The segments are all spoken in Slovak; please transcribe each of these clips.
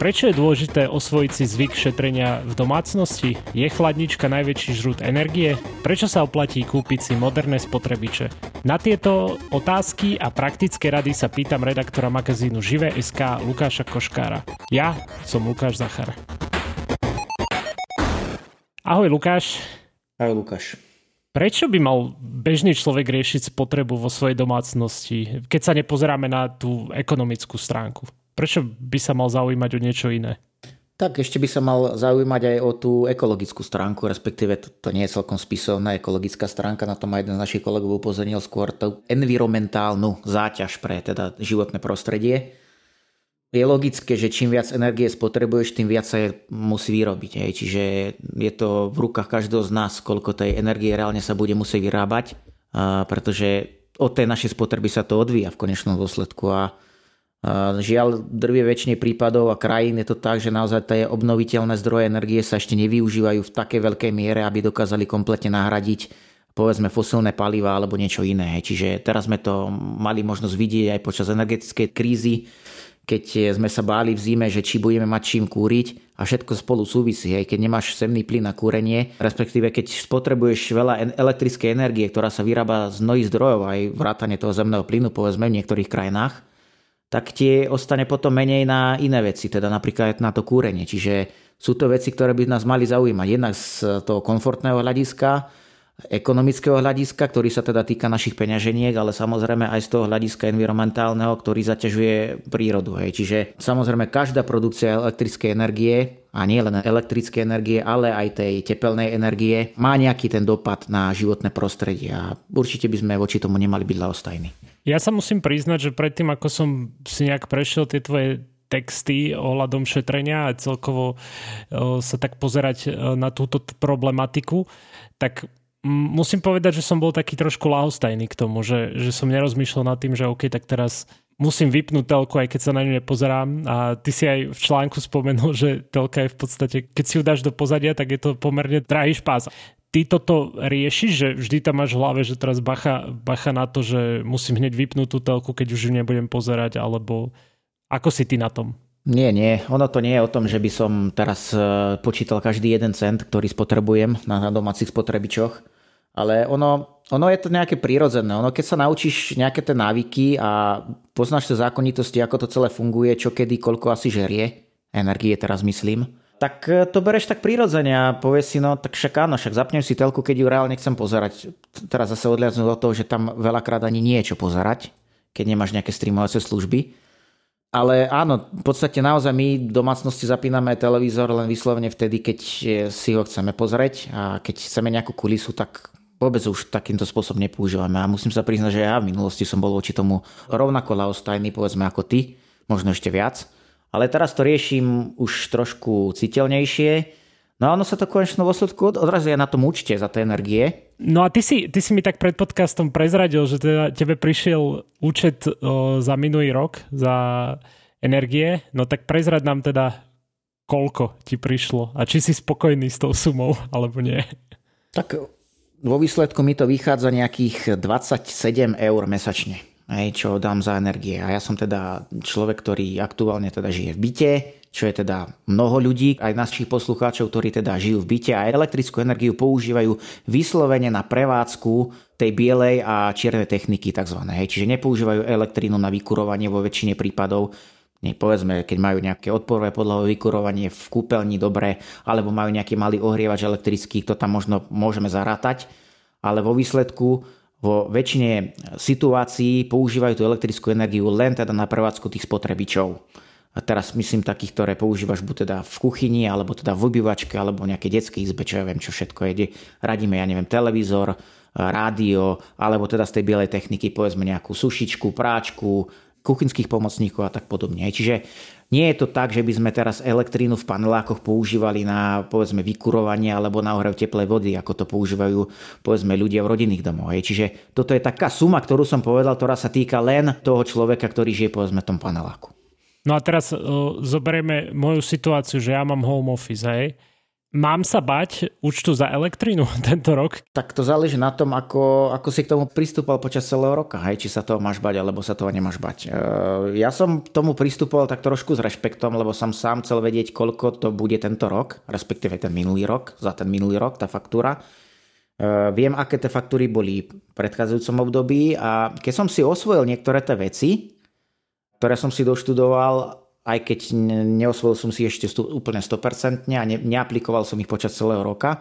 Prečo je dôležité osvojiť si zvyk šetrenia v domácnosti? Je chladnička najväčší žrút energie? Prečo sa oplatí kúpiť si moderné spotrebiče? Na tieto otázky a praktické rady sa pýtam redaktora magazínu Žive.sk Lukáša Koškára. Ja som Lukáš Zachar. Ahoj Lukáš. Ahoj Lukáš. Prečo by mal bežný človek riešiť spotrebu vo svojej domácnosti, keď sa nepozeráme na tú ekonomickú stránku? Prečo by sa mal zaujímať o niečo iné? Tak ešte by sa mal zaujímať aj o tú ekologickú stránku, respektíve to, to nie je celkom spisovná ekologická stránka, na to ma jeden z našich kolegov upozornil skôr tú environmentálnu záťaž pre teda životné prostredie. Je logické, že čím viac energie spotrebuješ, tým viac sa je musí vyrobiť. Hej. Čiže je to v rukách každého z nás, koľko tej energie reálne sa bude musieť vyrábať, pretože od tej našej spotreby sa to odvíja v konečnom dôsledku a Žiaľ, drvie väčšine prípadov a krajín je to tak, že naozaj tie obnoviteľné zdroje energie sa ešte nevyužívajú v takej veľkej miere, aby dokázali kompletne nahradiť povedzme fosilné paliva alebo niečo iné. Čiže teraz sme to mali možnosť vidieť aj počas energetickej krízy, keď sme sa báli v zime, že či budeme mať čím kúriť a všetko spolu súvisí. Hej. Keď nemáš semný plyn na kúrenie, respektíve keď spotrebuješ veľa elektrickej energie, ktorá sa vyrába z mnohých zdrojov, aj vrátane toho zemného plynu, povedzme v niektorých krajinách, tak tie ostane potom menej na iné veci, teda napríklad na to kúrenie. Čiže sú to veci, ktoré by nás mali zaujímať. Jednak z toho komfortného hľadiska, ekonomického hľadiska, ktorý sa teda týka našich peňaženiek, ale samozrejme aj z toho hľadiska environmentálneho, ktorý zaťažuje prírodu. Hej. Čiže samozrejme každá produkcia elektrickej energie, a nie len elektrické energie, ale aj tej tepelnej energie, má nejaký ten dopad na životné prostredie a určite by sme voči tomu nemali byť ľahostajní. Ja sa musím priznať, že predtým, ako som si nejak prešiel tie tvoje texty ohľadom šetrenia a celkovo sa tak pozerať na túto problematiku, tak musím povedať, že som bol taký trošku lahostajný k tomu, že, že som nerozmýšľal nad tým, že OK, tak teraz musím vypnúť telku, aj keď sa na ňu nepozerám. A ty si aj v článku spomenul, že telka je v podstate, keď si ju dáš do pozadia, tak je to pomerne drahý špás ty toto riešiš, že vždy tam máš v hlave, že teraz bacha, bacha na to, že musím hneď vypnúť tú telku, keď už ju nebudem pozerať, alebo ako si ty na tom? Nie, nie. Ono to nie je o tom, že by som teraz e, počítal každý jeden cent, ktorý spotrebujem na domácich spotrebičoch, ale ono, ono je to nejaké prírodzené. Ono, keď sa naučíš nejaké tie návyky a poznáš tie zákonitosti, ako to celé funguje, čo kedy, koľko asi žerie, energie teraz myslím, tak e, to bereš tak prirodzene a povieš si, no tak však áno, však zapnem si telku, keď ju reálne chcem pozerať. Teraz zase odliadnúť od toho, že tam veľakrát ani nie je čo pozerať, keď nemáš nejaké streamovacie služby. Ale áno, v podstate naozaj my v domácnosti zapíname televízor len vyslovene vtedy, keď e, si ho chceme pozrieť a keď chceme nejakú kulisu, tak vôbec už takýmto spôsobom nepoužívame. A musím sa priznať, že ja v minulosti som bol voči tomu rovnako laostajný, povedzme ako ty, možno ešte viac ale teraz to riešim už trošku citeľnejšie. No a ono sa to konečne dôsledku odrazuje na tom účte za tie energie. No a ty si, ty si mi tak pred podcastom prezradil, že teda tebe prišiel účet o, za minulý rok za energie. No tak prezrad nám teda, koľko ti prišlo a či si spokojný s tou sumou, alebo nie. Tak vo výsledku mi to vychádza nejakých 27 eur mesačne hej, čo dám za energie. A ja som teda človek, ktorý aktuálne teda žije v byte, čo je teda mnoho ľudí, aj našich poslucháčov, ktorí teda žijú v byte a elektrickú energiu používajú vyslovene na prevádzku tej bielej a čiernej techniky tzv. Čiže nepoužívajú elektrínu na vykurovanie vo väčšine prípadov, nie, povedzme, keď majú nejaké odporové podlahové vykurovanie v kúpeľni dobre, alebo majú nejaký malý ohrievač elektrický, to tam možno môžeme zarátať, ale vo výsledku vo väčšine situácií používajú tú elektrickú energiu len teda na prevádzku tých spotrebičov. A teraz myslím takých, ktoré používaš buď teda v kuchyni, alebo teda v obývačke, alebo v nejakej detskej izbe, čo ja viem, čo všetko je. Radíme, ja neviem, televízor, rádio, alebo teda z tej bielej techniky, povedzme nejakú sušičku, práčku, kuchynských pomocníkov a tak podobne. Čiže nie je to tak, že by sme teraz elektrínu v panelákoch používali na povedzme vykurovanie alebo na ohrev teplej vody, ako to používajú povedzme ľudia v rodinných domoch. Čiže toto je taká suma, ktorú som povedal, ktorá sa týka len toho človeka, ktorý žije povedzme v tom paneláku. No a teraz uh, zoberieme moju situáciu, že ja mám home office, hej? Mám sa bať účtu za elektrínu tento rok? Tak to záleží na tom, ako, ako si k tomu pristúpal počas celého roka. Hej, či sa toho máš bať, alebo sa toho nemáš bať. E, ja som tomu pristupoval tak trošku s rešpektom, lebo som sám chcel vedieť, koľko to bude tento rok, respektíve ten minulý rok, za ten minulý rok, tá faktúra. E, viem, aké tie faktúry boli v predchádzajúcom období a keď som si osvojil niektoré tie veci, ktoré som si doštudoval, aj keď neosvojil som si ešte úplne 100% a ne, neaplikoval som ich počas celého roka,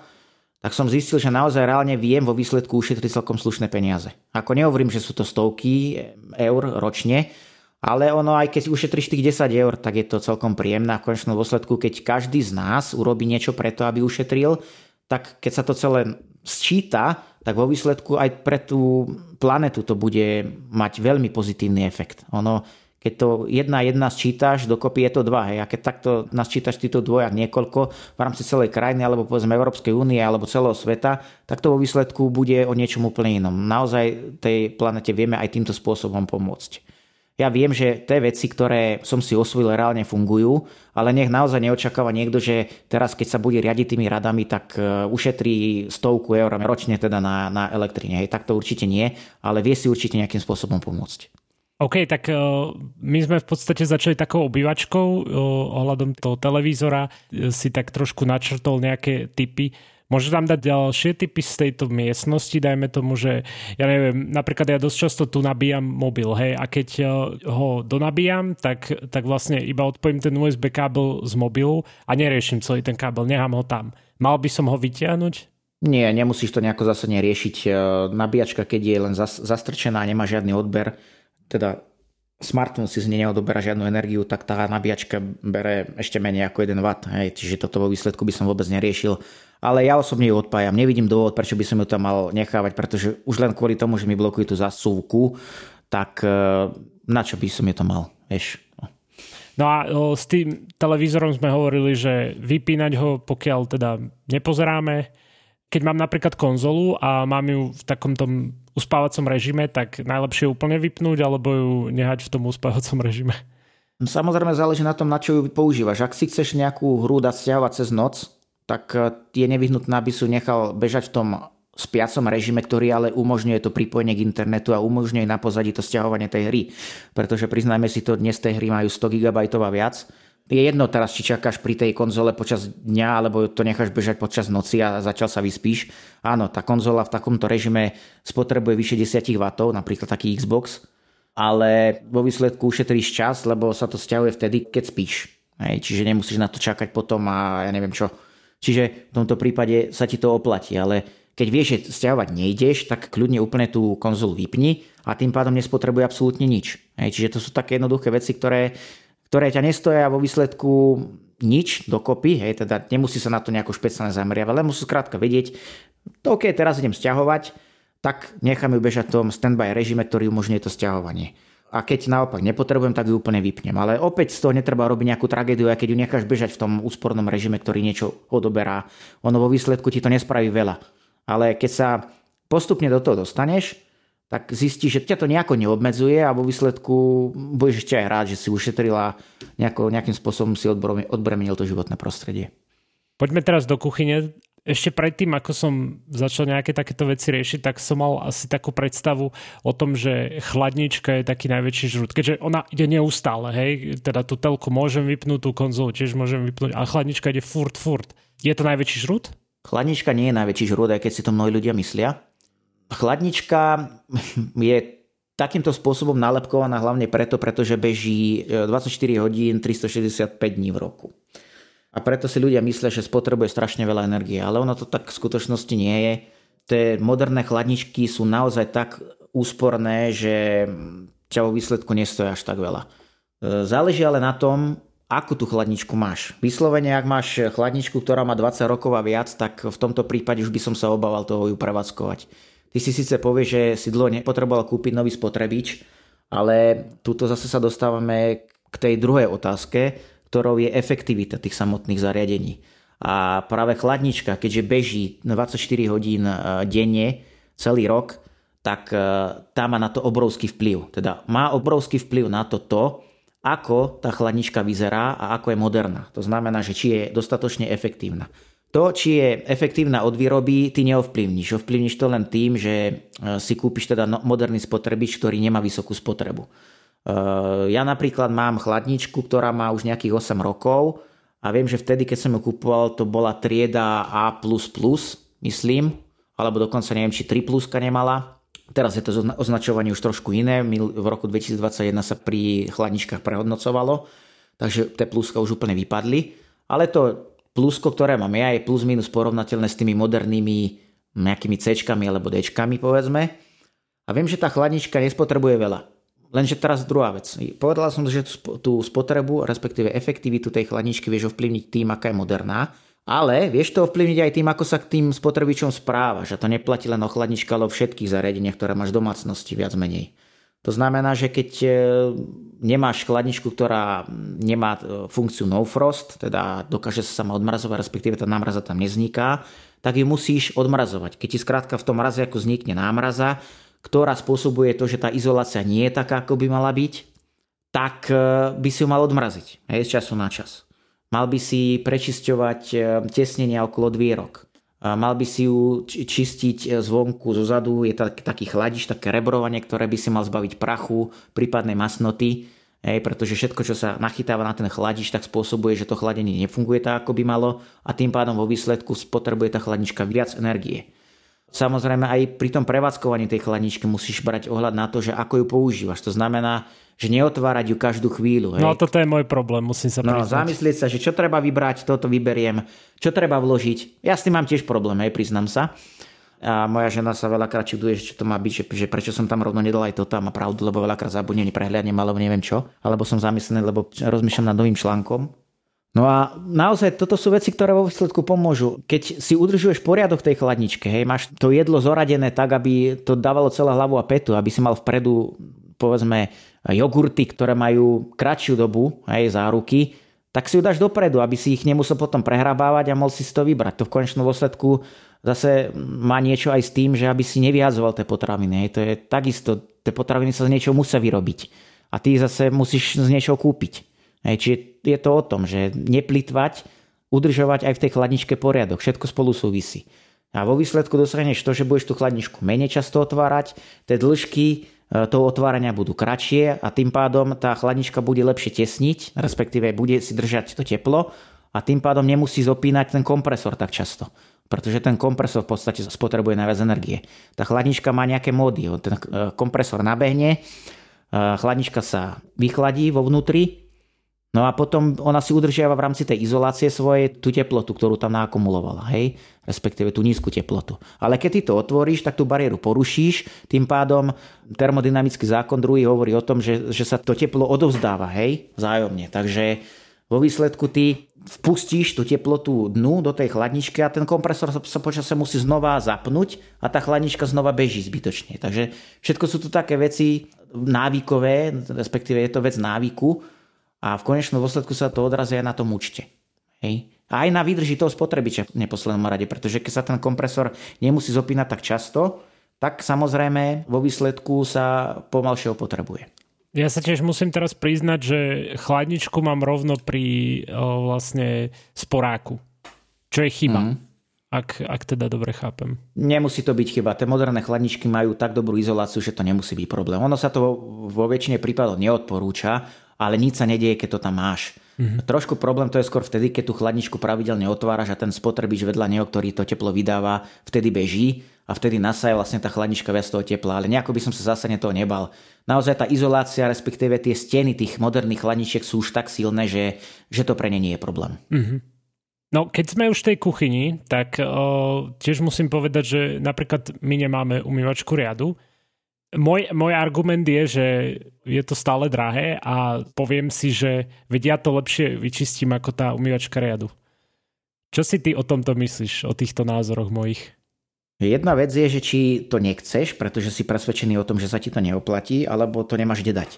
tak som zistil, že naozaj reálne viem vo výsledku ušetriť celkom slušné peniaze. Ako nehovorím, že sú to stovky eur ročne, ale ono aj keď ušetríš tých 10 eur, tak je to celkom príjemné v konečnom dôsledku, keď každý z nás urobí niečo preto, aby ušetril, tak keď sa to celé sčíta, tak vo výsledku aj pre tú planetu to bude mať veľmi pozitívny efekt. Ono, keď to jedna jedna sčítaš, dokopy je to dva. Hej. A keď takto nasčítaš týchto dvojak niekoľko v rámci celej krajiny alebo povedzme Európskej únie alebo celého sveta, tak to vo výsledku bude o niečom úplne inom. Naozaj tej planete vieme aj týmto spôsobom pomôcť. Ja viem, že tie veci, ktoré som si osvojil, reálne fungujú, ale nech naozaj neočakáva niekto, že teraz, keď sa bude riadiť tými radami, tak e, ušetrí stovku eur ročne teda na, na elektrine. Hej, tak to určite nie, ale vie si určite nejakým spôsobom pomôcť. OK, tak uh, my sme v podstate začali takou obývačkou uh, ohľadom toho televízora. Uh, si tak trošku načrtol nejaké typy. Môžeš nám dať ďalšie typy z tejto miestnosti, dajme tomu, že ja neviem, napríklad ja dosť často tu nabíjam mobil, hej, a keď ho donabíjam, tak, tak vlastne iba odpojím ten USB kábel z mobilu a neriešim celý ten kábel, nechám ho tam. Mal by som ho vytiahnuť? Nie, nemusíš to nejako zásadne riešiť. Nabíjačka, keď je len zastrčená, nemá žiadny odber, teda smartphone si z nej neodoberá žiadnu energiu, tak tá nabíjačka bere ešte menej ako 1 W. Hej, čiže toto vo výsledku by som vôbec neriešil. Ale ja osobne ju odpájam. Nevidím dôvod, prečo by som ju tam mal nechávať, pretože už len kvôli tomu, že mi blokujú tú zasúvku, tak e, na čo by som ju to mal, vieš. No. a s tým televízorom sme hovorili, že vypínať ho, pokiaľ teda nepozeráme, keď mám napríklad konzolu a mám ju v takom uspávacom režime, tak najlepšie ju úplne vypnúť alebo ju nehať v tom uspávacom režime. Samozrejme záleží na tom, na čo ju používaš. Ak si chceš nejakú hru dať stiahovať cez noc, tak eh, je nevyhnutné, aby si ju nechal bežať v tom spiacom režime, ktorý ale umožňuje to pripojenie k internetu a umožňuje na pozadí to stiahovanie tej hry. Pretože priznajme si to, dnes tej hry majú 100 GB a viac je jedno teraz, či čakáš pri tej konzole počas dňa, alebo to necháš bežať počas noci a začal sa vyspíš. Áno, tá konzola v takomto režime spotrebuje vyše 10 W, napríklad taký Xbox, ale vo výsledku ušetríš čas, lebo sa to stiahuje vtedy, keď spíš. Hej, čiže nemusíš na to čakať potom a ja neviem čo. Čiže v tomto prípade sa ti to oplatí, ale keď vieš, že stiahovať nejdeš, tak kľudne úplne tú konzolu vypni a tým pádom nespotrebuje absolútne nič. Hej, čiže to sú také jednoduché veci, ktoré ktoré ťa nestoja vo výsledku nič dokopy, hej, teda nemusí sa na to nejako špeciálne zameriavať, ale musí skrátka vedieť, OK, teraz idem stiahovať, tak nechám ju bežať v tom standby režime, ktorý umožňuje to stiahovanie. A keď naopak nepotrebujem, tak ju úplne vypnem. Ale opäť z toho netreba robiť nejakú tragédiu, aj keď ju necháš bežať v tom úspornom režime, ktorý niečo odoberá. Ono vo výsledku ti to nespraví veľa. Ale keď sa postupne do toho dostaneš, tak zistíš, že ťa to nejako neobmedzuje a vo výsledku budeš ešte aj rád, že si ušetrila nejako, nejakým spôsobom si odbremenil to životné prostredie. Poďme teraz do kuchyne. Ešte predtým, ako som začal nejaké takéto veci riešiť, tak som mal asi takú predstavu o tom, že chladnička je taký najväčší žrút. Keďže ona ide neustále, hej, teda tú telku môžem vypnúť, tú konzolu tiež môžem vypnúť, a chladnička ide furt, furt. Je to najväčší žrút? Chladnička nie je najväčší žrút, aj keď si to mnohí ľudia myslia. Chladnička je takýmto spôsobom nálepkovaná hlavne preto, pretože beží 24 e, hodín 365 dní v roku. A preto si ľudia myslia, že spotrebuje strašne veľa energie, ale ono to tak v skutočnosti nie je. Tie moderné chladničky sú naozaj tak úsporné, že ťa vo výsledku nestojí až tak veľa. E, záleží ale na tom, akú tú chladničku máš. Vyslovene, ak máš chladničku, ktorá má 20 rokov a viac, tak v tomto prípade už by som sa obával toho ju prevádzkovať Ty si síce povieš, že si dlho nepotreboval kúpiť nový spotrebič, ale tuto zase sa dostávame k tej druhej otázke, ktorou je efektivita tých samotných zariadení. A práve chladnička, keďže beží 24 hodín e, denne celý rok, tak e, tá má na to obrovský vplyv. Teda má obrovský vplyv na to to, ako tá chladnička vyzerá a ako je moderná. To znamená, že či je dostatočne efektívna. To, či je efektívna od výroby, ty neovplyvníš. Ovplyvníš to len tým, že e, si kúpiš teda no, moderný spotrebič, ktorý nemá vysokú spotrebu. E, ja napríklad mám chladničku, ktorá má už nejakých 8 rokov a viem, že vtedy, keď som ju kúpoval, to bola trieda A++, myslím, alebo dokonca neviem, či 3 pluska nemala. Teraz je to označovanie už trošku iné. V roku 2021 sa pri chladničkách prehodnocovalo, takže tie pluska už úplne vypadli. Ale to plusko, ktoré mám ja, je plus minus porovnateľné s tými modernými nejakými C alebo D povedzme. A viem, že tá chladnička nespotrebuje veľa. Lenže teraz druhá vec. Povedal som, že tú spotrebu, respektíve efektivitu tej chladničky vieš ovplyvniť tým, aká je moderná. Ale vieš to ovplyvniť aj tým, ako sa k tým spotrebičom správaš. A to neplatí len o chladnička, ale o všetkých zariadeniach, ktoré máš v domácnosti viac menej. To znamená, že keď e, nemáš chladničku, ktorá nemá e, funkciu no frost, teda dokáže sa sama odmrazovať, respektíve tá námraza tam nezniká, tak ju musíš odmrazovať. Keď ti skrátka v tom mraze ako vznikne námraza, ktorá spôsobuje to, že tá izolácia nie je taká, ako by mala byť, tak e, by si ju mal odmraziť hej, z času na čas. Mal by si prečisťovať tesnenia okolo dvierok mal by si ju čistiť e, zvonku, zozadu, je tak, taký chladič, také rebrovanie, ktoré by si mal zbaviť prachu, prípadnej masnoty, hej, pretože všetko, čo sa nachytáva na ten chladič, tak spôsobuje, že to chladenie nefunguje tak, ako by malo a tým pádom vo výsledku spotrebuje tá chladnička viac energie. Samozrejme aj pri tom prevádzkovaní tej chladničky musíš brať ohľad na to, že ako ju používaš. To znamená, že neotvárať ju každú chvíľu. Hej. No toto je môj problém, musím sa No zamyslieť sa, že čo treba vybrať, toto vyberiem, čo treba vložiť. Ja s tým mám tiež problém, hej, priznám sa. A moja žena sa veľakrát čuduje, že čo to má byť, že, že prečo som tam rovno nedal aj toto a má pravdu, lebo veľakrát zabudnem, neprehľadnem, alebo neviem čo. Alebo som zamyslený, lebo rozmýšľam nad novým článkom. No a naozaj toto sú veci, ktoré vo výsledku pomôžu. Keď si udržuješ poriadok tej chladničke, hej, máš to jedlo zoradené tak, aby to dávalo celé hlavu a petu, aby si mal vpredu povedzme jogurty, ktoré majú kratšiu dobu, hej, záruky, tak si ju dáš dopredu, aby si ich nemusel potom prehrabávať a mohol si to vybrať. To v konečnom dôsledku zase má niečo aj s tým, že aby si nevyhazoval tie potraviny. To je takisto, tie potraviny sa z niečoho musia vyrobiť. A ty zase musíš z niečoho kúpiť. Hej, čiže je to o tom, že neplitvať, udržovať aj v tej chladničke poriadok. Všetko spolu súvisí. A vo výsledku dosiahneš to, že budeš tú chladničku menej často otvárať, tie dĺžky toho otvárania budú kratšie a tým pádom tá chladnička bude lepšie tesniť, respektíve bude si držať to teplo a tým pádom nemusí zopínať ten kompresor tak často. Pretože ten kompresor v podstate spotrebuje najviac energie. Tá chladnička má nejaké módy. Ten e, kompresor nabehne, e, chladnička sa vychladí vo vnútri, No a potom ona si udržiava v rámci tej izolácie svojej tú teplotu, ktorú tam naakumulovala, hej? Respektíve tú nízku teplotu. Ale keď ty to otvoríš, tak tú bariéru porušíš, tým pádom termodynamický zákon druhý hovorí o tom, že, že sa to teplo odovzdáva, hej? Vzájomne. Takže vo výsledku ty vpustíš tú teplotu dnu do tej chladničky a ten kompresor sa počasie musí znova zapnúť a tá chladnička znova beží zbytočne. Takže všetko sú to také veci návykové, respektíve je to vec návyku, a v konečnom dôsledku sa to odrazí aj na tom účte. Hej. A aj na výdrži toho spotrebiča v neposlednom rade, pretože keď sa ten kompresor nemusí zopínať tak často, tak samozrejme vo výsledku sa pomalšie opotrebuje. Ja sa tiež musím teraz priznať, že chladničku mám rovno pri o, vlastne sporáku. Čo je chyba. Mm. Ak, ak teda dobre chápem. Nemusí to byť chyba. Tie moderné chladničky majú tak dobrú izoláciu, že to nemusí byť problém. Ono sa to vo väčšine prípadov neodporúča, ale nič sa nedieje, keď to tam máš. Mm-hmm. Trošku problém to je skôr vtedy, keď tú chladničku pravidelne otváraš a ten spotrebič vedľa neho, ktorý to teplo vydáva, vtedy beží a vtedy nasaje vlastne tá chladnička viac toho tepla, ale nejako by som sa zásadne toho nebal. Naozaj tá izolácia, respektíve tie steny tých moderných chladničiek sú už tak silné, že, že to pre ne nie je problém. Mm-hmm. No, keď sme už v tej kuchyni, tak o, tiež musím povedať, že napríklad my nemáme umývačku riadu, môj, môj argument je, že je to stále drahé a poviem si, že vedia to lepšie vyčistím ako tá umývačka riadu. Čo si ty o tomto myslíš, o týchto názoroch mojich? Jedna vec je, že či to nechceš, pretože si presvedčený o tom, že sa ti to neoplatí, alebo to nemáš kde dať.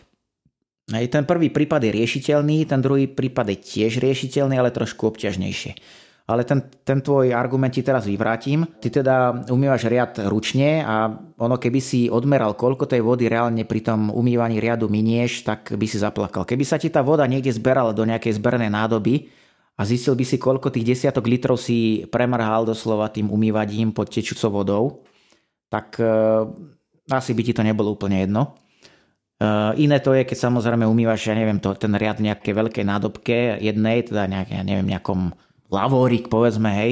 Ten prvý prípad je riešiteľný, ten druhý prípad je tiež riešiteľný, ale trošku obťažnejšie ale ten, ten tvoj argument ti teraz vyvrátim. Ty teda umývaš riad ručne a ono keby si odmeral, koľko tej vody reálne pri tom umývaní riadu minieš, tak by si zaplakal. Keby sa ti tá voda niekde zberala do nejakej zbernej nádoby a zistil by si, koľko tých desiatok litrov si premrhal doslova tým umývaním pod tečúcou vodou, tak uh, asi by ti to nebolo úplne jedno. Uh, iné to je, keď samozrejme umývaš, ja neviem, to, ten riad nejaké veľké nádobke jednej, teda nejaké, ja neviem, nejakom lavórik, povedzme, hej,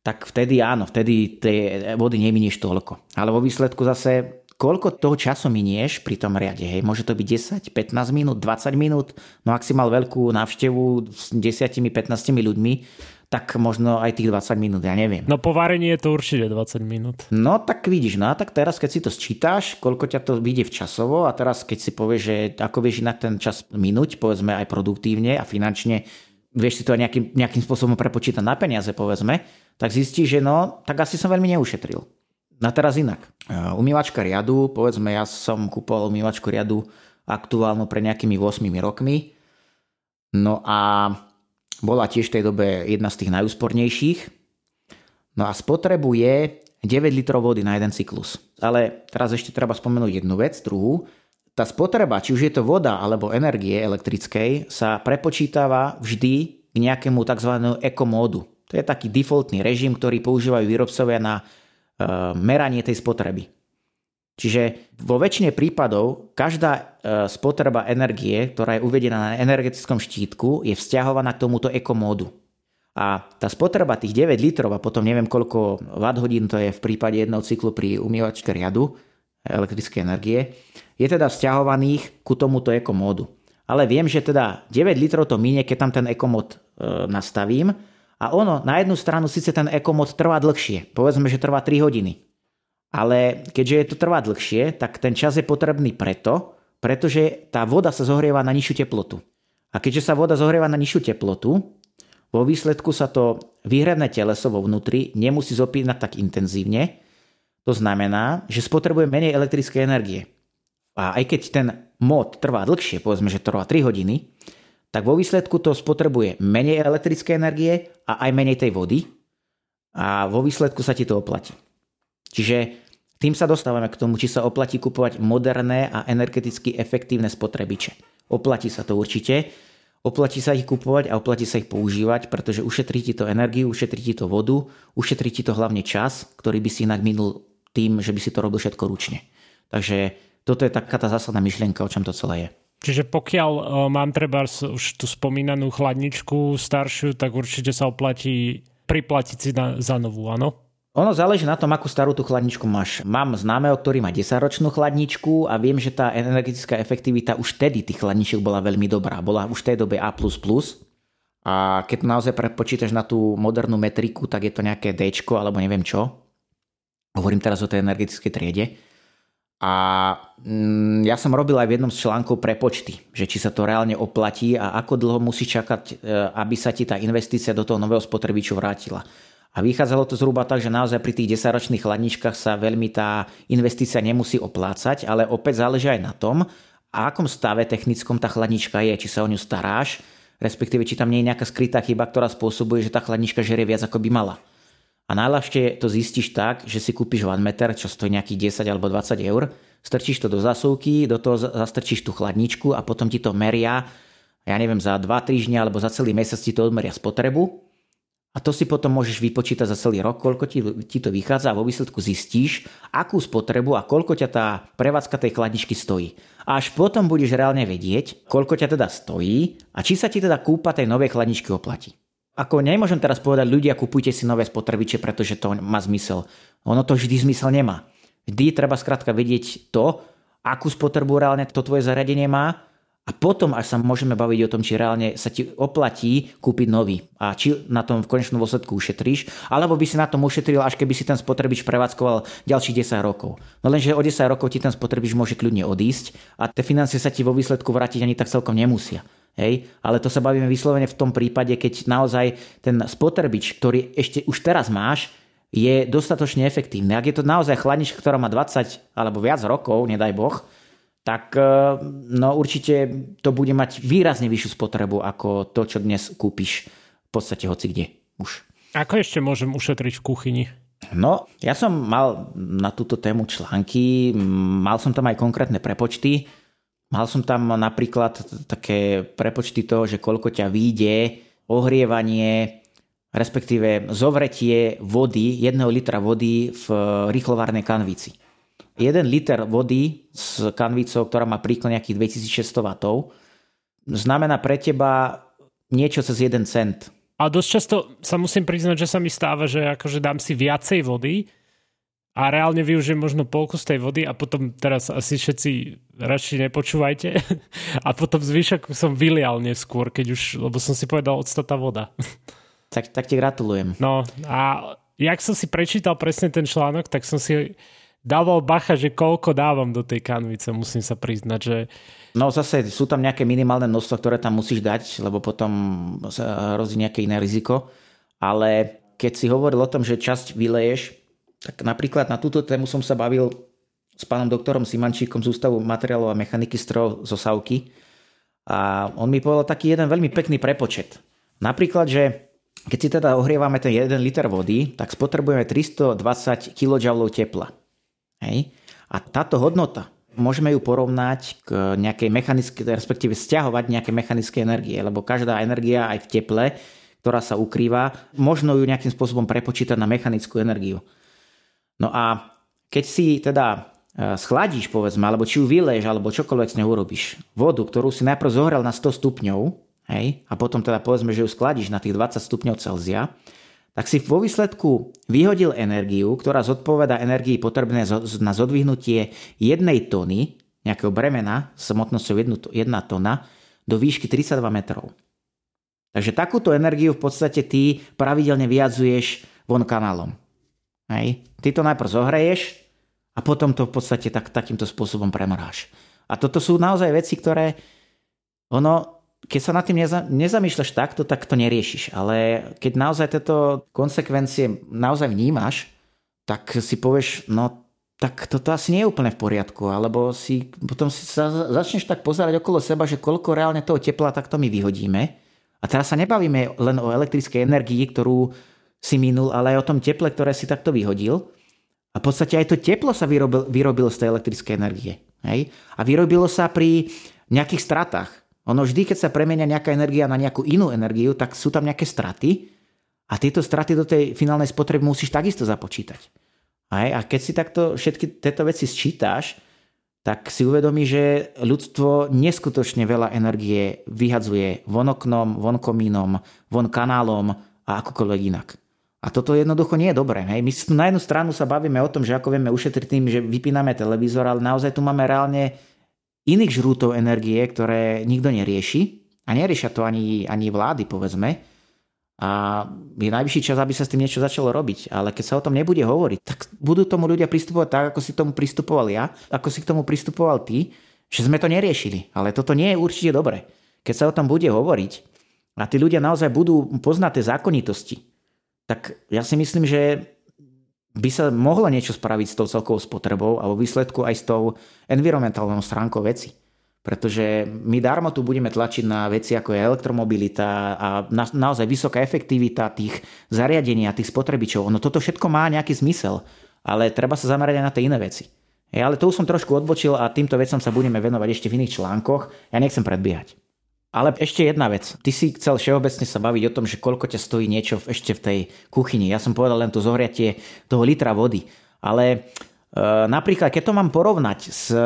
tak vtedy áno, vtedy tej vody neminieš toľko. Ale vo výsledku zase koľko toho času minieš pri tom riade. Hej? Môže to byť 10, 15 minút, 20 minút, no ak si mal veľkú návštevu s 10, 15 ľuďmi, tak možno aj tých 20 minút, ja neviem. No po varení je to určite 20 minút. No tak vidíš, no a tak teraz keď si to sčítáš, koľko ťa to vyjde v časovo a teraz keď si povieš, že ako vieš inak ten čas minúť, povedzme aj produktívne a finančne, vieš si to nejakým, nejakým spôsobom prepočítať na peniaze, povedzme, tak zistíš, že no, tak asi som veľmi neušetril. Na teraz inak. Umývačka riadu, povedzme, ja som kúpol umývačku riadu aktuálnu pre nejakými 8 rokmi. No a bola tiež v tej dobe jedna z tých najúspornejších. No a spotrebuje 9 litrov vody na jeden cyklus. Ale teraz ešte treba spomenúť jednu vec, druhú. Tá spotreba, či už je to voda alebo energie elektrickej, sa prepočítava vždy k nejakému tzv. ekomódu. To je taký defaultný režim, ktorý používajú výrobcovia na E, meranie tej spotreby. Čiže vo väčšine prípadov každá e, spotreba energie, ktorá je uvedená na energetickom štítku, je vzťahovaná k tomuto ekomódu. A tá spotreba tých 9 litrov a potom neviem koľko watt hodín to je v prípade jedného cyklu pri umývačke riadu elektrické energie, je teda vzťahovaných ku tomuto ekomódu. Ale viem, že teda 9 litrov to minie, keď tam ten ekomód e, nastavím a ono, na jednu stranu síce ten ekomod trvá dlhšie, povedzme, že trvá 3 hodiny. Ale keďže je to trvá dlhšie, tak ten čas je potrebný preto, pretože tá voda sa zohrieva na nižšiu teplotu. A keďže sa voda zohrieva na nižšiu teplotu, vo výsledku sa to výhradné teleso vo vnútri nemusí zopínať tak intenzívne. To znamená, že spotrebuje menej elektrickej energie. A aj keď ten mod trvá dlhšie, povedzme, že trvá 3 hodiny, tak vo výsledku to spotrebuje menej elektrické energie a aj menej tej vody a vo výsledku sa ti to oplatí. Čiže tým sa dostávame k tomu, či sa oplatí kupovať moderné a energeticky efektívne spotrebiče. Oplatí sa to určite, oplatí sa ich kupovať a oplatí sa ich používať, pretože ušetrí ti to energiu, ušetrí ti to vodu, ušetrí ti to hlavne čas, ktorý by si inak minul tým, že by si to robil všetko ručne. Takže toto je taká tá zásadná myšlienka, o čom to celé je. Čiže pokiaľ uh, mám treba už tú spomínanú chladničku staršiu, tak určite sa oplatí priplatiť si na, za novú, áno? Ono záleží na tom, akú starú tú chladničku máš. Mám známeho, ktorý má 10-ročnú chladničku a viem, že tá energetická efektivita už vtedy tých chladničiek bola veľmi dobrá. Bola už v tej dobe A++. A keď naozaj prepočítaš na tú modernú metriku, tak je to nejaké D alebo neviem čo. Hovorím teraz o tej energetickej triede. A mm, ja som robil aj v jednom z článkov prepočty, že či sa to reálne oplatí a ako dlho musí čakať, e, aby sa ti tá investícia do toho nového spotrebiču vrátila. A vychádzalo to zhruba tak, že naozaj pri tých 10-ročných chladničkách sa veľmi tá investícia nemusí oplácať, ale opäť záleží aj na tom, a akom stave technickom tá chladnička je, či sa o ňu staráš, respektíve či tam nie je nejaká skrytá chyba, ktorá spôsobuje, že tá chladnička žerie viac ako by mala. A najľahšie to zistíš tak, že si kúpiš one meter, čo stojí nejakých 10 alebo 20 eur, strčíš to do zasúky, do toho zastrčíš tú chladničku a potom ti to meria, ja neviem, za 2 týždne alebo za celý mesiac ti to odmeria spotrebu. A to si potom môžeš vypočítať za celý rok, koľko ti, ti to vychádza a vo výsledku zistíš, akú spotrebu a koľko ťa tá prevádzka tej chladničky stojí. A až potom budeš reálne vedieť, koľko ťa teda stojí a či sa ti teda kúpa tej novej chladničky oplatí. Ako nemôžem teraz povedať, ľudia, kupujte si nové spotrebiče, pretože to má zmysel. Ono to vždy zmysel nemá. Vždy treba skrátka vedieť to, akú spotrebu reálne to tvoje zariadenie má a potom až sa môžeme baviť o tom, či reálne sa ti oplatí kúpiť nový a či na tom v konečnom dôsledku ušetríš, alebo by si na tom ušetril, až keby si ten spotrebič prevádzkoval ďalších 10 rokov. No lenže o 10 rokov ti ten spotrebič môže kľudne odísť a tie financie sa ti vo výsledku vrátiť ani tak celkom nemusia. Hej? Ale to sa bavíme vyslovene v tom prípade, keď naozaj ten spotrebič, ktorý ešte už teraz máš, je dostatočne efektívny. Ak je to naozaj chladnička, ktorá má 20 alebo viac rokov, nedaj Boh, tak e, no určite to bude mať výrazne vyššiu spotrebu ako to, čo dnes kúpiš v podstate hoci kde už. Ako ešte môžem ušetriť v kuchyni? No, ja som mal na túto tému články, mal som tam aj konkrétne prepočty. Mal som tam napríklad také prepočty toho, že koľko ťa vyjde ohrievanie, respektíve zovretie vody, jedného litra vody v rýchlovárnej kanvici. 1 liter vody s kanvicou, ktorá má príklad nejakých 2600 W, znamená pre teba niečo cez 1 cent. A dosť často sa musím priznať, že sa mi stáva, že akože dám si viacej vody a reálne využijem možno polku z tej vody a potom teraz asi všetci radšej nepočúvajte a potom zvyšok som vylial neskôr, keď už, lebo som si povedal odstata voda. Tak, tak ti gratulujem. No a jak som si prečítal presne ten článok, tak som si dával bacha, že koľko dávam do tej kanvice, musím sa priznať, že No zase sú tam nejaké minimálne množstvo, ktoré tam musíš dať, lebo potom sa hrozí nejaké iné riziko. Ale keď si hovoril o tom, že časť vyleješ, tak napríklad na túto tému som sa bavil s pánom doktorom Simančíkom z Ústavu materiálov a mechaniky strojov zo Savky. A on mi povedal taký jeden veľmi pekný prepočet. Napríklad, že keď si teda ohrievame ten 1 liter vody, tak spotrebujeme 320 kJ tepla. Hej? A táto hodnota, môžeme ju porovnať k nejakej mechanickej, respektíve stiahovať nejaké mechanické energie, lebo každá energia aj v teple, ktorá sa ukrýva, možno ju nejakým spôsobom prepočítať na mechanickú energiu. No a keď si teda e, schladíš, povedzme, alebo či ju vyleješ, alebo čokoľvek s ňou urobíš, vodu, ktorú si najprv zohrel na 100 stupňov, hej, a potom teda povedzme, že ju skladíš na tých 20 stupňov Celzia, tak si vo výsledku vyhodil energiu, ktorá zodpoveda energii potrebné na zodvihnutie jednej tony, nejakého bremena s hmotnosťou 1 tona, do výšky 32 metrov. Takže takúto energiu v podstate ty pravidelne vyjadzuješ von kanálom. Hej. Ty to najprv zohreješ a potom to v podstate tak, takýmto spôsobom premráš. A toto sú naozaj veci, ktoré ono keď sa nad tým neza, nezamýšľaš takto, tak to neriešiš. Ale keď naozaj tieto konsekvencie naozaj vnímaš, tak si povieš, no tak toto asi nie je úplne v poriadku, alebo si potom si sa začneš tak pozerať okolo seba, že koľko reálne toho tepla takto my vyhodíme. A teraz sa nebavíme len o elektrickej energii, ktorú si minul, ale aj o tom teple, ktoré si takto vyhodil. A v podstate aj to teplo sa vyrobil, vyrobilo z tej elektrickej energie. Hej? A vyrobilo sa pri nejakých stratách. Ono vždy, keď sa premenia nejaká energia na nejakú inú energiu, tak sú tam nejaké straty a tieto straty do tej finálnej spotreby musíš takisto započítať. A keď si takto všetky tieto veci sčítáš, tak si uvedomí, že ľudstvo neskutočne veľa energie vyhadzuje von oknom, von komínom, von kanálom a akokoľvek inak. A toto jednoducho nie je dobré. Hej. My na jednu stranu sa bavíme o tom, že ako vieme ušetriť tým, že vypíname televízor, ale naozaj tu máme reálne iných žrútov energie, ktoré nikto nerieši a neriešia to ani, ani vlády, povedzme. A je najvyšší čas, aby sa s tým niečo začalo robiť. Ale keď sa o tom nebude hovoriť, tak budú tomu ľudia pristupovať tak, ako si tomu pristupoval ja, ako si k tomu pristupoval ty, že sme to neriešili. Ale toto nie je určite dobre. Keď sa o tom bude hovoriť a tí ľudia naozaj budú poznať tie zákonitosti, tak ja si myslím, že by sa mohlo niečo spraviť s tou celkovou spotrebou a vo výsledku aj s tou environmentálnou stránkou veci. Pretože my darmo tu budeme tlačiť na veci ako je elektromobilita a na, naozaj vysoká efektivita tých zariadení a tých spotrebičov. Ono toto všetko má nejaký zmysel, ale treba sa zamerať aj na tie iné veci. Ja, ale to už som trošku odbočil a týmto vecom sa budeme venovať ešte v iných článkoch. Ja nechcem predbiehať. Ale ešte jedna vec. Ty si chcel všeobecne sa baviť o tom, že koľko ťa stojí niečo ešte v tej kuchyni. Ja som povedal len to zohriatie toho litra vody. Ale e, napríklad, keď to mám porovnať s e,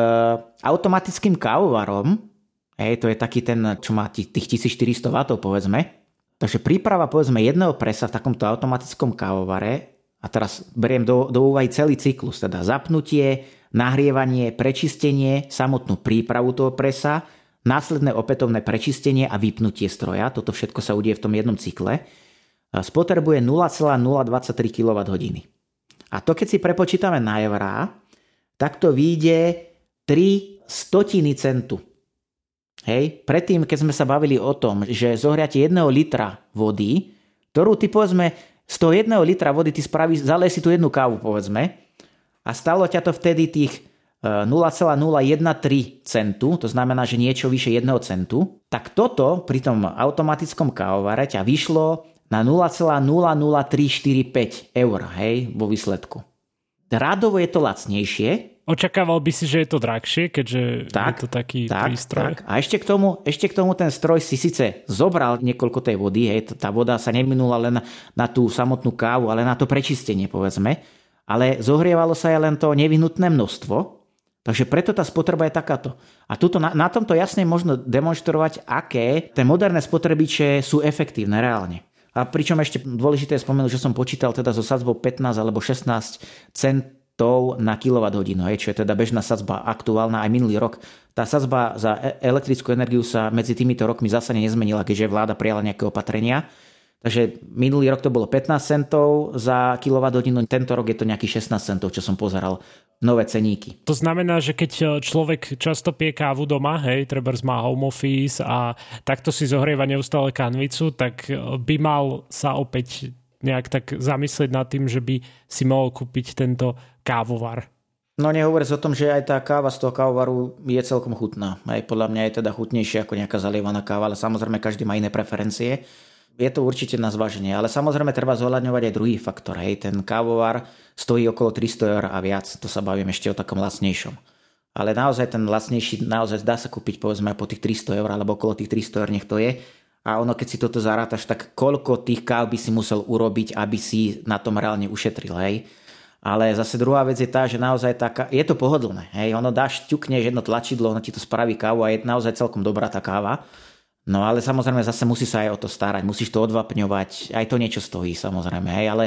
automatickým kávovarom, hej, to je taký ten, čo má tých 1400 W, povedzme. Takže príprava, povedzme, jedného presa v takomto automatickom kávovare, a teraz beriem do, do úvahy celý cyklus, teda zapnutie, nahrievanie, prečistenie, samotnú prípravu toho presa, následné opätovné prečistenie a vypnutie stroja, toto všetko sa udie v tom jednom cykle, spotrebuje 0,023 kWh. A to keď si prepočítame na eurá, tak to vyjde 3 stotiny centu. Hej, predtým, keď sme sa bavili o tom, že zohriate 1 litra vody, ktorú ty povedzme z toho 1 litra vody ty spravíš, zalej si tú jednu kávu povedzme a stalo ťa to vtedy tých 0,013 centu, to znamená, že niečo vyše 1 centu, tak toto pri tom automatickom kávovare ťa vyšlo na 0,00345 eur, hej, vo výsledku. Rádovo je to lacnejšie, očakával by si, že je to drahšie, keďže tak, je to taký tak, prístroj. Tak. A ešte k, tomu, ešte k tomu ten stroj si síce zobral niekoľko tej vody, hej, tá voda sa neminula len na tú samotnú kávu, ale na to prečistenie, povedzme. Ale zohrievalo sa aj len to nevyhnutné množstvo, takže preto tá spotreba je takáto. A tuto, na, na tomto jasne možno demonstrovať, aké tie moderné spotrebiče sú efektívne reálne. A pričom ešte dôležité je spomenúť, že som počítal teda so sadzbou 15 alebo 16 centov na kWh, čo je teda bežná sadzba aktuálna aj minulý rok. Tá sadzba za e- elektrickú energiu sa medzi týmito rokmi zase nezmenila, keďže vláda prijala nejaké opatrenia. Takže minulý rok to bolo 15 centov za kWh, tento rok je to nejakých 16 centov, čo som pozeral nové ceníky. To znamená, že keď e, človek často pije kávu doma, hej, treba má home office a takto si zohrieva neustále kanvicu, tak e, by mal sa opäť nejak tak zamyslieť nad tým, že by si mohol kúpiť tento kávovar. No nehovoriac o tom, že aj tá káva z toho kávovaru je celkom chutná. Aj podľa mňa je teda chutnejšia ako nejaká zalievaná káva, ale samozrejme každý má iné preferencie je to určite na zváženie, ale samozrejme treba zohľadňovať aj druhý faktor. Hej. Ten kávovar stojí okolo 300 eur a viac, to sa bavím ešte o takom lacnejšom. Ale naozaj ten lacnejší, naozaj dá sa kúpiť povedzme po tých 300 eur alebo okolo tých 300 eur, nech to je. A ono, keď si toto zarátaš, tak koľko tých káv by si musel urobiť, aby si na tom reálne ušetril, hej. Ale zase druhá vec je tá, že naozaj taká, je to pohodlné, hej. Ono dáš, ťukneš jedno tlačidlo, ono ti to spraví kávu a je naozaj celkom dobrá tá káva. No ale samozrejme zase musí sa aj o to starať, musíš to odvapňovať, aj to niečo stojí samozrejme, hej, ale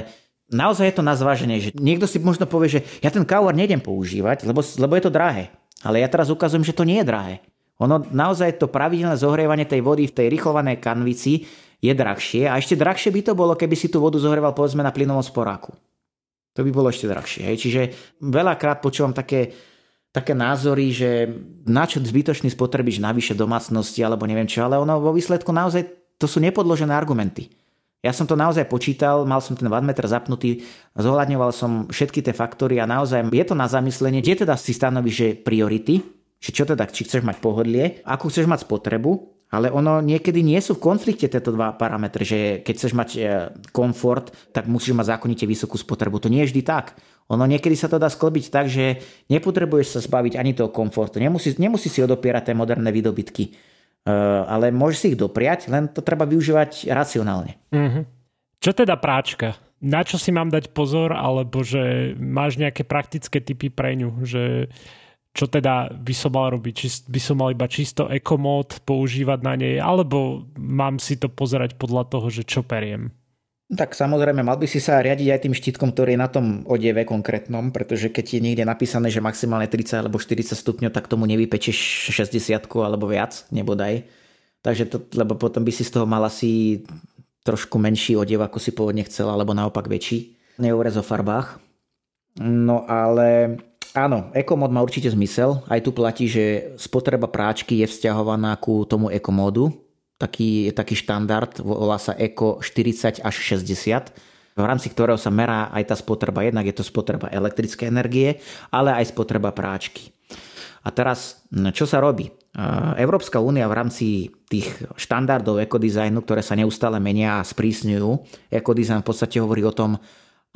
naozaj je to na zváženie, že niekto si možno povie, že ja ten kávor nejdem používať, lebo, lebo je to drahé. Ale ja teraz ukazujem, že to nie je drahé. Ono naozaj to pravidelné zohrievanie tej vody v tej rýchlovanej kanvici je drahšie a ešte drahšie by to bolo, keby si tú vodu zohrieval povedzme na plynovom sporáku. To by bolo ešte drahšie. Hej. Čiže veľakrát počúvam také také názory, že na čo zbytočný spotrebič navyše domácnosti alebo neviem čo, ale ono vo výsledku naozaj to sú nepodložené argumenty. Ja som to naozaj počítal, mal som ten wattmeter zapnutý, zohľadňoval som všetky tie faktory a naozaj je to na zamyslenie, kde teda si stanovíš, že priority, že čo teda, či chceš mať pohodlie, akú chceš mať spotrebu, ale ono niekedy nie sú v konflikte tieto dva parametre, že keď chceš mať e, komfort, tak musíš mať zákonite vysokú spotrebu. To nie je vždy tak. Ono niekedy sa to dá sklbiť tak, že nepotrebuješ sa zbaviť ani toho komfortu. Nemusí, nemusí si odopierať tie moderné výdobytky. Uh, ale môžeš si ich dopriať, len to treba využívať racionálne. Mm-hmm. Čo teda práčka? Na čo si mám dať pozor, alebo že máš nejaké praktické typy pre ňu? Že čo teda by som mal robiť? Či by som mal iba čisto ekomód používať na nej, alebo mám si to pozerať podľa toho, že čo periem? Tak samozrejme, mal by si sa riadiť aj tým štítkom, ktorý je na tom odeve konkrétnom, pretože keď je niekde napísané, že maximálne 30 alebo 40 stupňov, tak tomu nevypečeš 60 alebo viac, nebodaj. Takže to, lebo potom by si z toho mal asi trošku menší odev, ako si pôvodne chcel, alebo naopak väčší. Nehovoriac o farbách. No ale áno, ekomód má určite zmysel. Aj tu platí, že spotreba práčky je vzťahovaná ku tomu ekomódu, taký, je taký štandard, volá sa ECO 40 až 60 v rámci ktorého sa merá aj tá spotreba. Jednak je to spotreba elektrickej energie, ale aj spotreba práčky. A teraz, čo sa robí? Európska únia v rámci tých štandardov ekodizajnu, ktoré sa neustále menia a sprísňujú, ekodizajn v podstate hovorí o tom,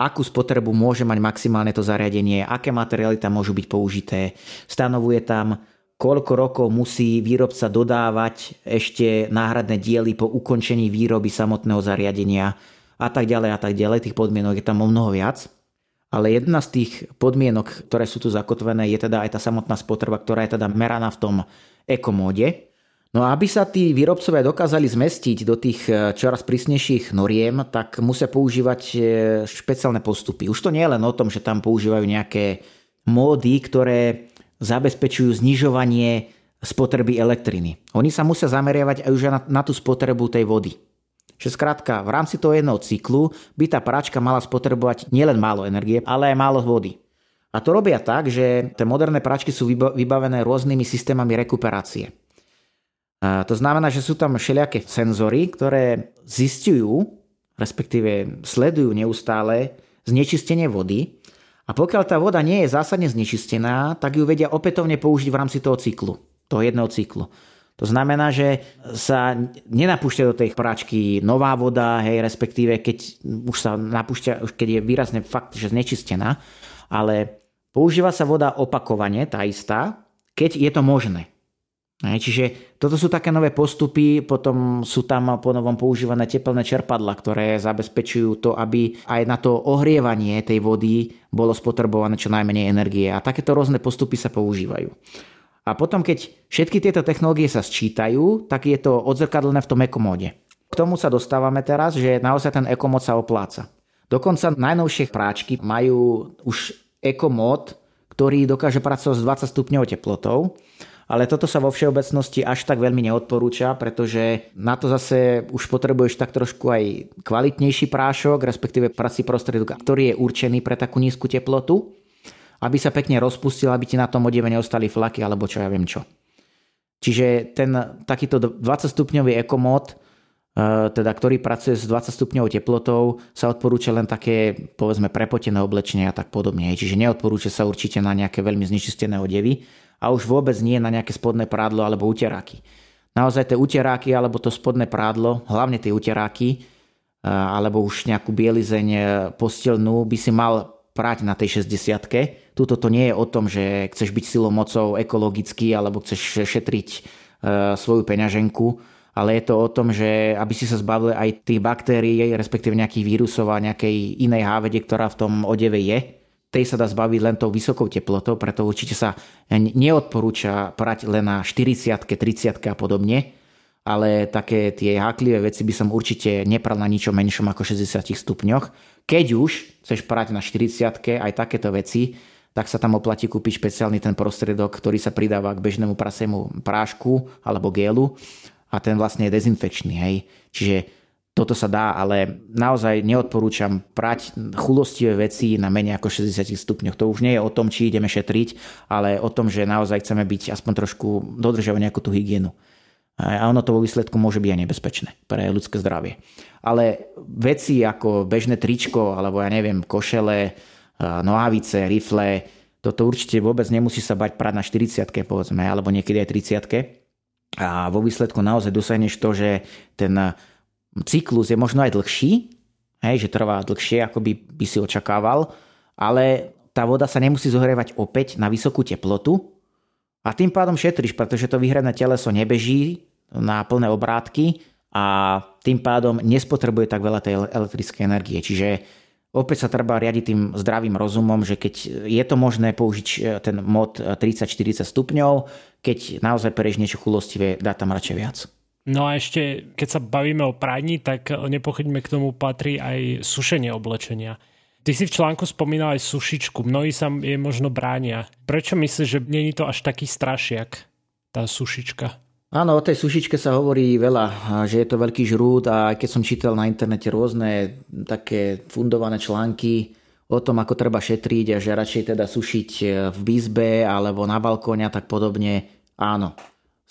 akú spotrebu môže mať maximálne to zariadenie, aké materiály tam môžu byť použité. Stanovuje tam koľko rokov musí výrobca dodávať ešte náhradné diely po ukončení výroby samotného zariadenia a tak ďalej a tak ďalej. Tých podmienok je tam o mnoho viac. Ale jedna z tých podmienok, ktoré sú tu zakotvené, je teda aj tá samotná spotreba, ktorá je teda meraná v tom ekomóde. No a aby sa tí výrobcovia dokázali zmestiť do tých eh, čoraz prísnejších noriem, tak musia používať eh, špeciálne postupy. Už to nie je len o tom, že tam používajú nejaké módy, ktoré zabezpečujú znižovanie spotreby elektriny. Oni sa musia zameriavať aj už na, na tú spotrebu tej vody. Že skrátka, v rámci toho jedného cyklu by tá práčka mala spotrebovať nielen málo energie, ale aj málo vody. A to robia tak, že tie moderné práčky sú vybavené rôznymi systémami rekuperácie. A to znamená, že sú tam všelijaké senzory, ktoré zistujú, respektíve sledujú neustále znečistenie vody a pokiaľ tá voda nie je zásadne znečistená, tak ju vedia opätovne použiť v rámci toho cyklu, toho jedného cyklu. To znamená, že sa nenapúšťa do tej práčky nová voda, hej, respektíve keď už sa napúšťa, už keď je výrazne fakt, že znečistená, ale Používa sa voda opakovane, tá istá, keď je to možné. Čiže toto sú také nové postupy, potom sú tam po novom používané teplné čerpadla, ktoré zabezpečujú to, aby aj na to ohrievanie tej vody bolo spotrebované čo najmenej energie. A takéto rôzne postupy sa používajú. A potom, keď všetky tieto technológie sa sčítajú, tak je to odzrkadlené v tom ekomóde. K tomu sa dostávame teraz, že naozaj ten ekomód sa opláca. Dokonca najnovšie práčky majú už ekomód, ktorý dokáže pracovať s 20 stupňov teplotou ale toto sa vo všeobecnosti až tak veľmi neodporúča, pretože na to zase už potrebuješ tak trošku aj kvalitnejší prášok, respektíve prací prostriedok, ktorý je určený pre takú nízku teplotu, aby sa pekne rozpustil, aby ti na tom odeve neostali flaky alebo čo ja viem čo. Čiže ten takýto 20 stupňový ekomód, e, teda ktorý pracuje s 20 stupňovou teplotou, sa odporúča len také, povedzme, prepotené oblečenie a tak podobne. Čiže neodporúča sa určite na nejaké veľmi znečistené odevy a už vôbec nie na nejaké spodné prádlo alebo uteráky. Naozaj tie uteráky alebo to spodné prádlo, hlavne tie uteráky, alebo už nejakú bielizeň e, postelnú by si mal prať na tej 60 Tuto to nie je o tom, že chceš byť silou mocou ekologicky alebo chceš šetriť e, svoju peňaženku, ale je to o tom, že aby si sa zbavil aj tých baktérií, respektíve nejakých vírusov a nejakej inej hávede, ktorá v tom odeve je, tej sa dá zbaviť len tou vysokou teplotou, preto určite sa neodporúča prať len na 40 30 a podobne, ale také tie háklivé veci by som určite nepral na ničom menšom ako 60 stupňoch. Keď už chceš prať na 40 aj takéto veci, tak sa tam oplatí kúpiť špeciálny ten prostriedok, ktorý sa pridáva k bežnému prasému prášku alebo gélu a ten vlastne je dezinfekčný. Hej. Čiže toto sa dá, ale naozaj neodporúčam prať chulostivé veci na menej ako 60 stupňoch. To už nie je o tom, či ideme šetriť, ale o tom, že naozaj chceme byť aspoň trošku dodržiavať nejakú tú hygienu. A ono to vo výsledku môže byť aj nebezpečné pre ľudské zdravie. Ale veci ako bežné tričko, alebo ja neviem, košele, nohavice, rifle, toto určite vôbec nemusí sa bať prať na 40 povedzme, alebo niekedy aj 30 A vo výsledku naozaj dosiahneš to, že ten cyklus je možno aj dlhší, hej, že trvá dlhšie, ako by, by si očakával, ale tá voda sa nemusí zohrievať opäť na vysokú teplotu a tým pádom šetríš, pretože to vyhrané teleso nebeží na plné obrátky a tým pádom nespotrebuje tak veľa tej elektrickej energie. Čiže opäť sa treba riadiť tým zdravým rozumom, že keď je to možné použiť e, ten mod 30-40 stupňov, keď naozaj perieš niečo chulostivé, dá tam radšej viac. No a ešte, keď sa bavíme o prádni, tak nepochybne k tomu patrí aj sušenie oblečenia. Ty si v článku spomínal aj sušičku. Mnohí sa je možno bránia. Prečo myslíš, že není to až taký strašiak, tá sušička? Áno, o tej sušičke sa hovorí veľa, že je to veľký žrút a keď som čítal na internete rôzne také fundované články o tom, ako treba šetriť a že radšej teda sušiť v bizbe alebo na balkóne a tak podobne, áno,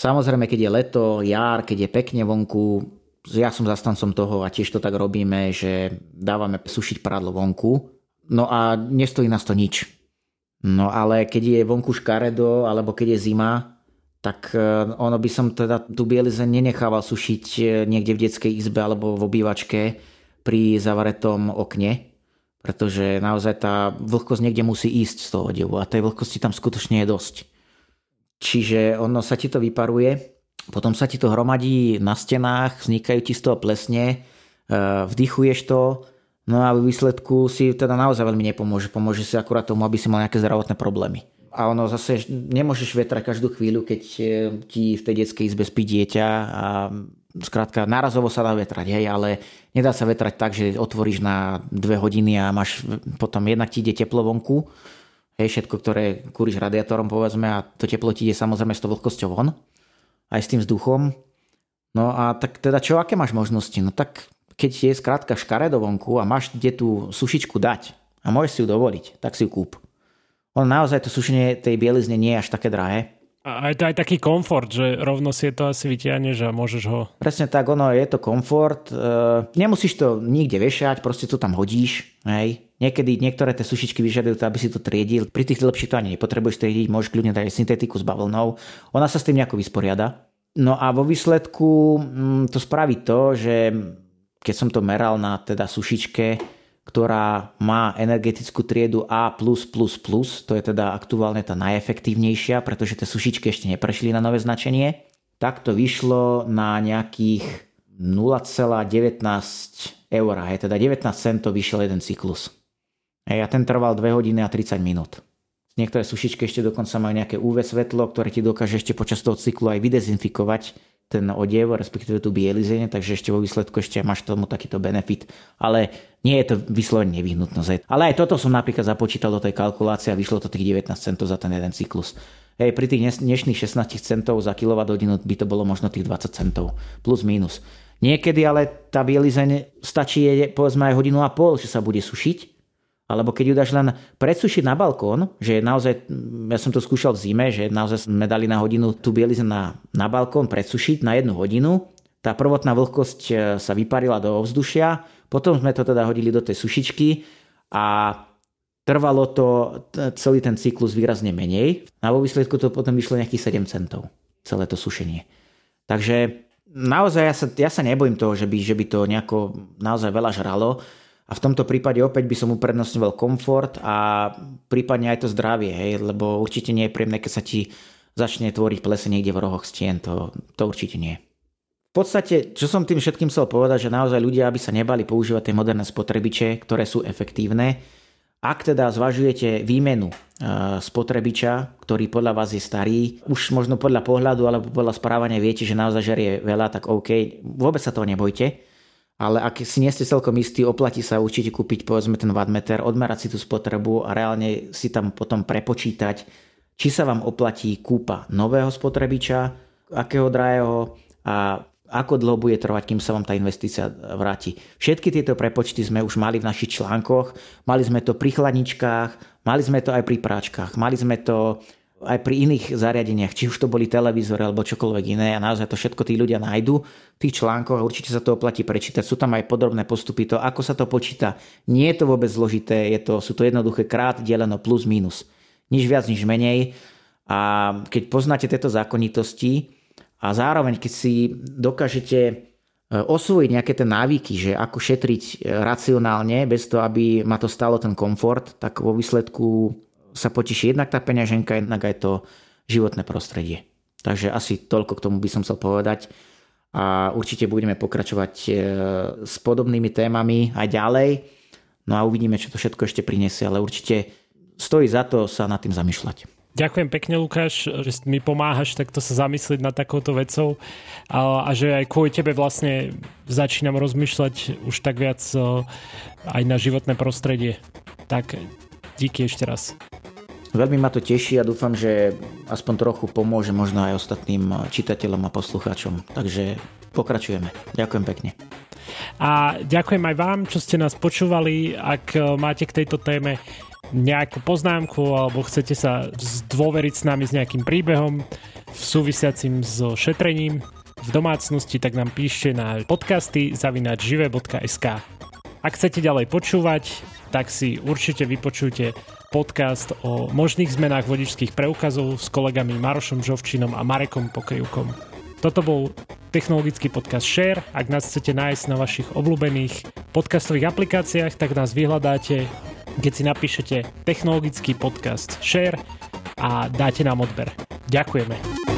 Samozrejme, keď je leto, jar, keď je pekne vonku, ja som zastancom toho a tiež to tak robíme, že dávame sušiť prádlo vonku. No a nestojí nás to nič. No ale keď je vonku škaredo, alebo keď je zima, tak e, ono by som teda tú bielizeň nenechával sušiť e, niekde v detskej izbe alebo v obývačke pri zavaretom okne, pretože naozaj tá vlhkosť niekde musí ísť z toho odevu a tej vlhkosti tam skutočne je dosť. Čiže ono sa ti to vyparuje, potom sa ti to hromadí na stenách, vznikajú ti z toho plesne, e, vdychuješ to, no a v výsledku si teda naozaj veľmi nepomôže. Pomôže si akurát tomu, aby si mal nejaké zdravotné problémy. A ono zase nemôžeš vetrať každú chvíľu, keď e, ti v tej detskej izbe spí dieťa a skrátka nárazovo sa dá vetrať, hej, ale nedá sa vetrať tak, že otvoríš na dve hodiny a máš potom jednak ti ide teplo vonku, hej, všetko, ktoré kúriš radiátorom, povedzme, a to teplo ti ide samozrejme s tou vlhkosťou von, aj s tým vzduchom. No a tak teda čo, aké máš možnosti? No tak keď je skrátka škaredo vonku a máš kde tú sušičku dať a môžeš si ju dovoliť, tak si ju kúp. On naozaj to sušenie tej bielizne nie je až také drahé. A je to aj taký komfort, že rovno si to asi vytiahneš a môžeš ho... Presne tak, ono je to komfort. E, nemusíš to nikde vešať, proste to tam hodíš. Hej. Niekedy niektoré tie sušičky vyžadujú to, aby si to triedil. Pri tých lepších to ani nepotrebuješ triediť, môžeš kľudne dať syntetiku s bavlnou. Ona sa s tým nejako vysporiada. No a vo výsledku mm, to spraví to, že keď som to meral na teda sušičke, ktorá má energetickú triedu A+++, to je teda aktuálne tá najefektívnejšia, pretože tie sušičky ešte neprešli na nové značenie, tak to vyšlo na nejakých 0,19 eur, je teda 19 centov vyšiel jeden cyklus. A ten trval 2 hodiny a 30 minút. Niektoré sušičky ešte dokonca majú nejaké UV svetlo, ktoré ti dokáže ešte počas toho cyklu aj vydezinfikovať ten odev, respektíve tú bielizeň, takže ešte vo výsledku ešte máš tomu takýto benefit. Ale nie je to vyslovene nevyhnutnosť. Ale aj toto som napríklad započítal do tej kalkulácie a vyšlo to tých 19 centov za ten jeden cyklus. Hej, pri tých dnešných 16 centov za kWh by to bolo možno tých 20 centov, plus minus. Niekedy ale tá bielizeň stačí povedzme aj hodinu a pol, že sa bude sušiť alebo keď ju dáš len predsušiť na balkón, že naozaj, ja som to skúšal v zime, že naozaj sme dali na hodinu tú bielizeň na, na balkón predsušiť na jednu hodinu, tá prvotná vlhkosť e, sa vyparila do ovzdušia, potom sme to teda hodili do tej sušičky a trvalo to celý ten cyklus výrazne menej a vo výsledku to potom vyšlo nejakých 7 centov, celé to sušenie. Takže naozaj ja sa, ja sa nebojím toho, že by, že by to nejako naozaj veľa žralo. A v tomto prípade opäť by som uprednostňoval komfort a prípadne aj to zdravie, hej, lebo určite nie je príjemné, keď sa ti začne tvoriť plese niekde v rohoch stien, to, to určite nie. V podstate, čo som tým všetkým chcel povedať, že naozaj ľudia, aby sa nebali používať tie moderné spotrebiče, ktoré sú efektívne, ak teda zvažujete výmenu e, spotrebiča, ktorý podľa vás je starý, už možno podľa pohľadu alebo podľa správania viete, že naozaj žerie veľa, tak OK, vôbec sa toho nebojte ale ak si nie ste celkom istí, oplatí sa určite kúpiť povedzme ten wattmeter, odmerať si tú spotrebu a reálne si tam potom prepočítať, či sa vám oplatí kúpa nového spotrebiča, akého drahého a ako dlho bude trvať, kým sa vám tá investícia vráti. Všetky tieto prepočty sme už mali v našich článkoch, mali sme to pri chladničkách, mali sme to aj pri práčkach, mali sme to aj pri iných zariadeniach, či už to boli televízory alebo čokoľvek iné a naozaj to všetko tí ľudia nájdu v tých článkoch a určite sa to oplatí prečítať. Sú tam aj podrobné postupy, to ako sa to počíta. Nie je to vôbec zložité, je to, sú to jednoduché krát deleno plus minus. Nič viac, nič menej. A keď poznáte tieto zákonitosti a zároveň keď si dokážete e, osvojiť nejaké tie návyky, že ako šetriť e, racionálne, bez toho, aby ma to stalo ten komfort, tak vo výsledku sa poteší jednak tá peňaženka, jednak aj to životné prostredie. Takže asi toľko k tomu by som chcel povedať a určite budeme pokračovať e, s podobnými témami aj ďalej. No a uvidíme, čo to všetko ešte prinesie, ale určite stojí za to sa nad tým zamýšľať. Ďakujem pekne, Lukáš, že mi pomáhaš takto sa zamyslieť nad takouto vecou a, a že aj kvôli tebe vlastne začínam rozmýšľať už tak viac e, aj na životné prostredie. Tak díky ešte raz. Veľmi ma to teší a dúfam, že aspoň trochu pomôže možno aj ostatným čitateľom a poslucháčom. Takže pokračujeme. Ďakujem pekne. A ďakujem aj vám, čo ste nás počúvali. Ak máte k tejto téme nejakú poznámku alebo chcete sa zdôveriť s nami s nejakým príbehom súvisiacim so šetrením v domácnosti, tak nám píšte na podcasty zavinačžive.sk Ak chcete ďalej počúvať, tak si určite vypočujte podcast o možných zmenách vodičských preukazov s kolegami Marošom Žovčinom a Marekom Pokejúkom. Toto bol technologický podcast Share. Ak nás chcete nájsť na vašich obľúbených podcastových aplikáciách, tak nás vyhľadáte, keď si napíšete technologický podcast Share a dáte nám odber. Ďakujeme.